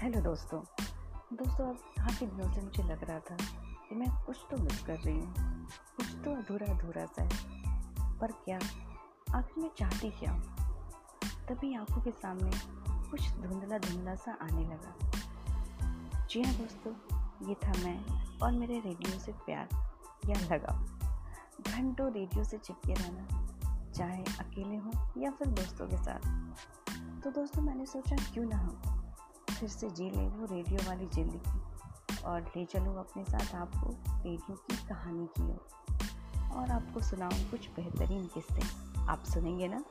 दोस्तों। दोस्तों, अब काफ़ी दिनों से मुझे लग रहा था कि मैं कुछ तो मिस कर रही हूँ, कुछ तो अधूरा अधूरा सा है। पर क्या? आखिर मैं चाहती क्या हूँ? तभी आँखों के सामने कुछ धुंधला धुंधला सा आने लगा। जी हाँ दोस्तों, ये था मैं और मेरे रेडियो से प्यार, या लगाव। घंटों रेडियो से चिपके रहना, चाहे अकेले हों या फिर दोस्तों के साथ। तो दोस्तों, मैंने सोचा क्यों ना हम फिर से जी लें वो रेडियो वाली ज़िंदगी। और ले चलूँ अपने साथ आपको रेडियो की कहानी की ओर। और आपको सुनाऊँ कुछ बेहतरीन किस्से। आप सुनेंगे ना?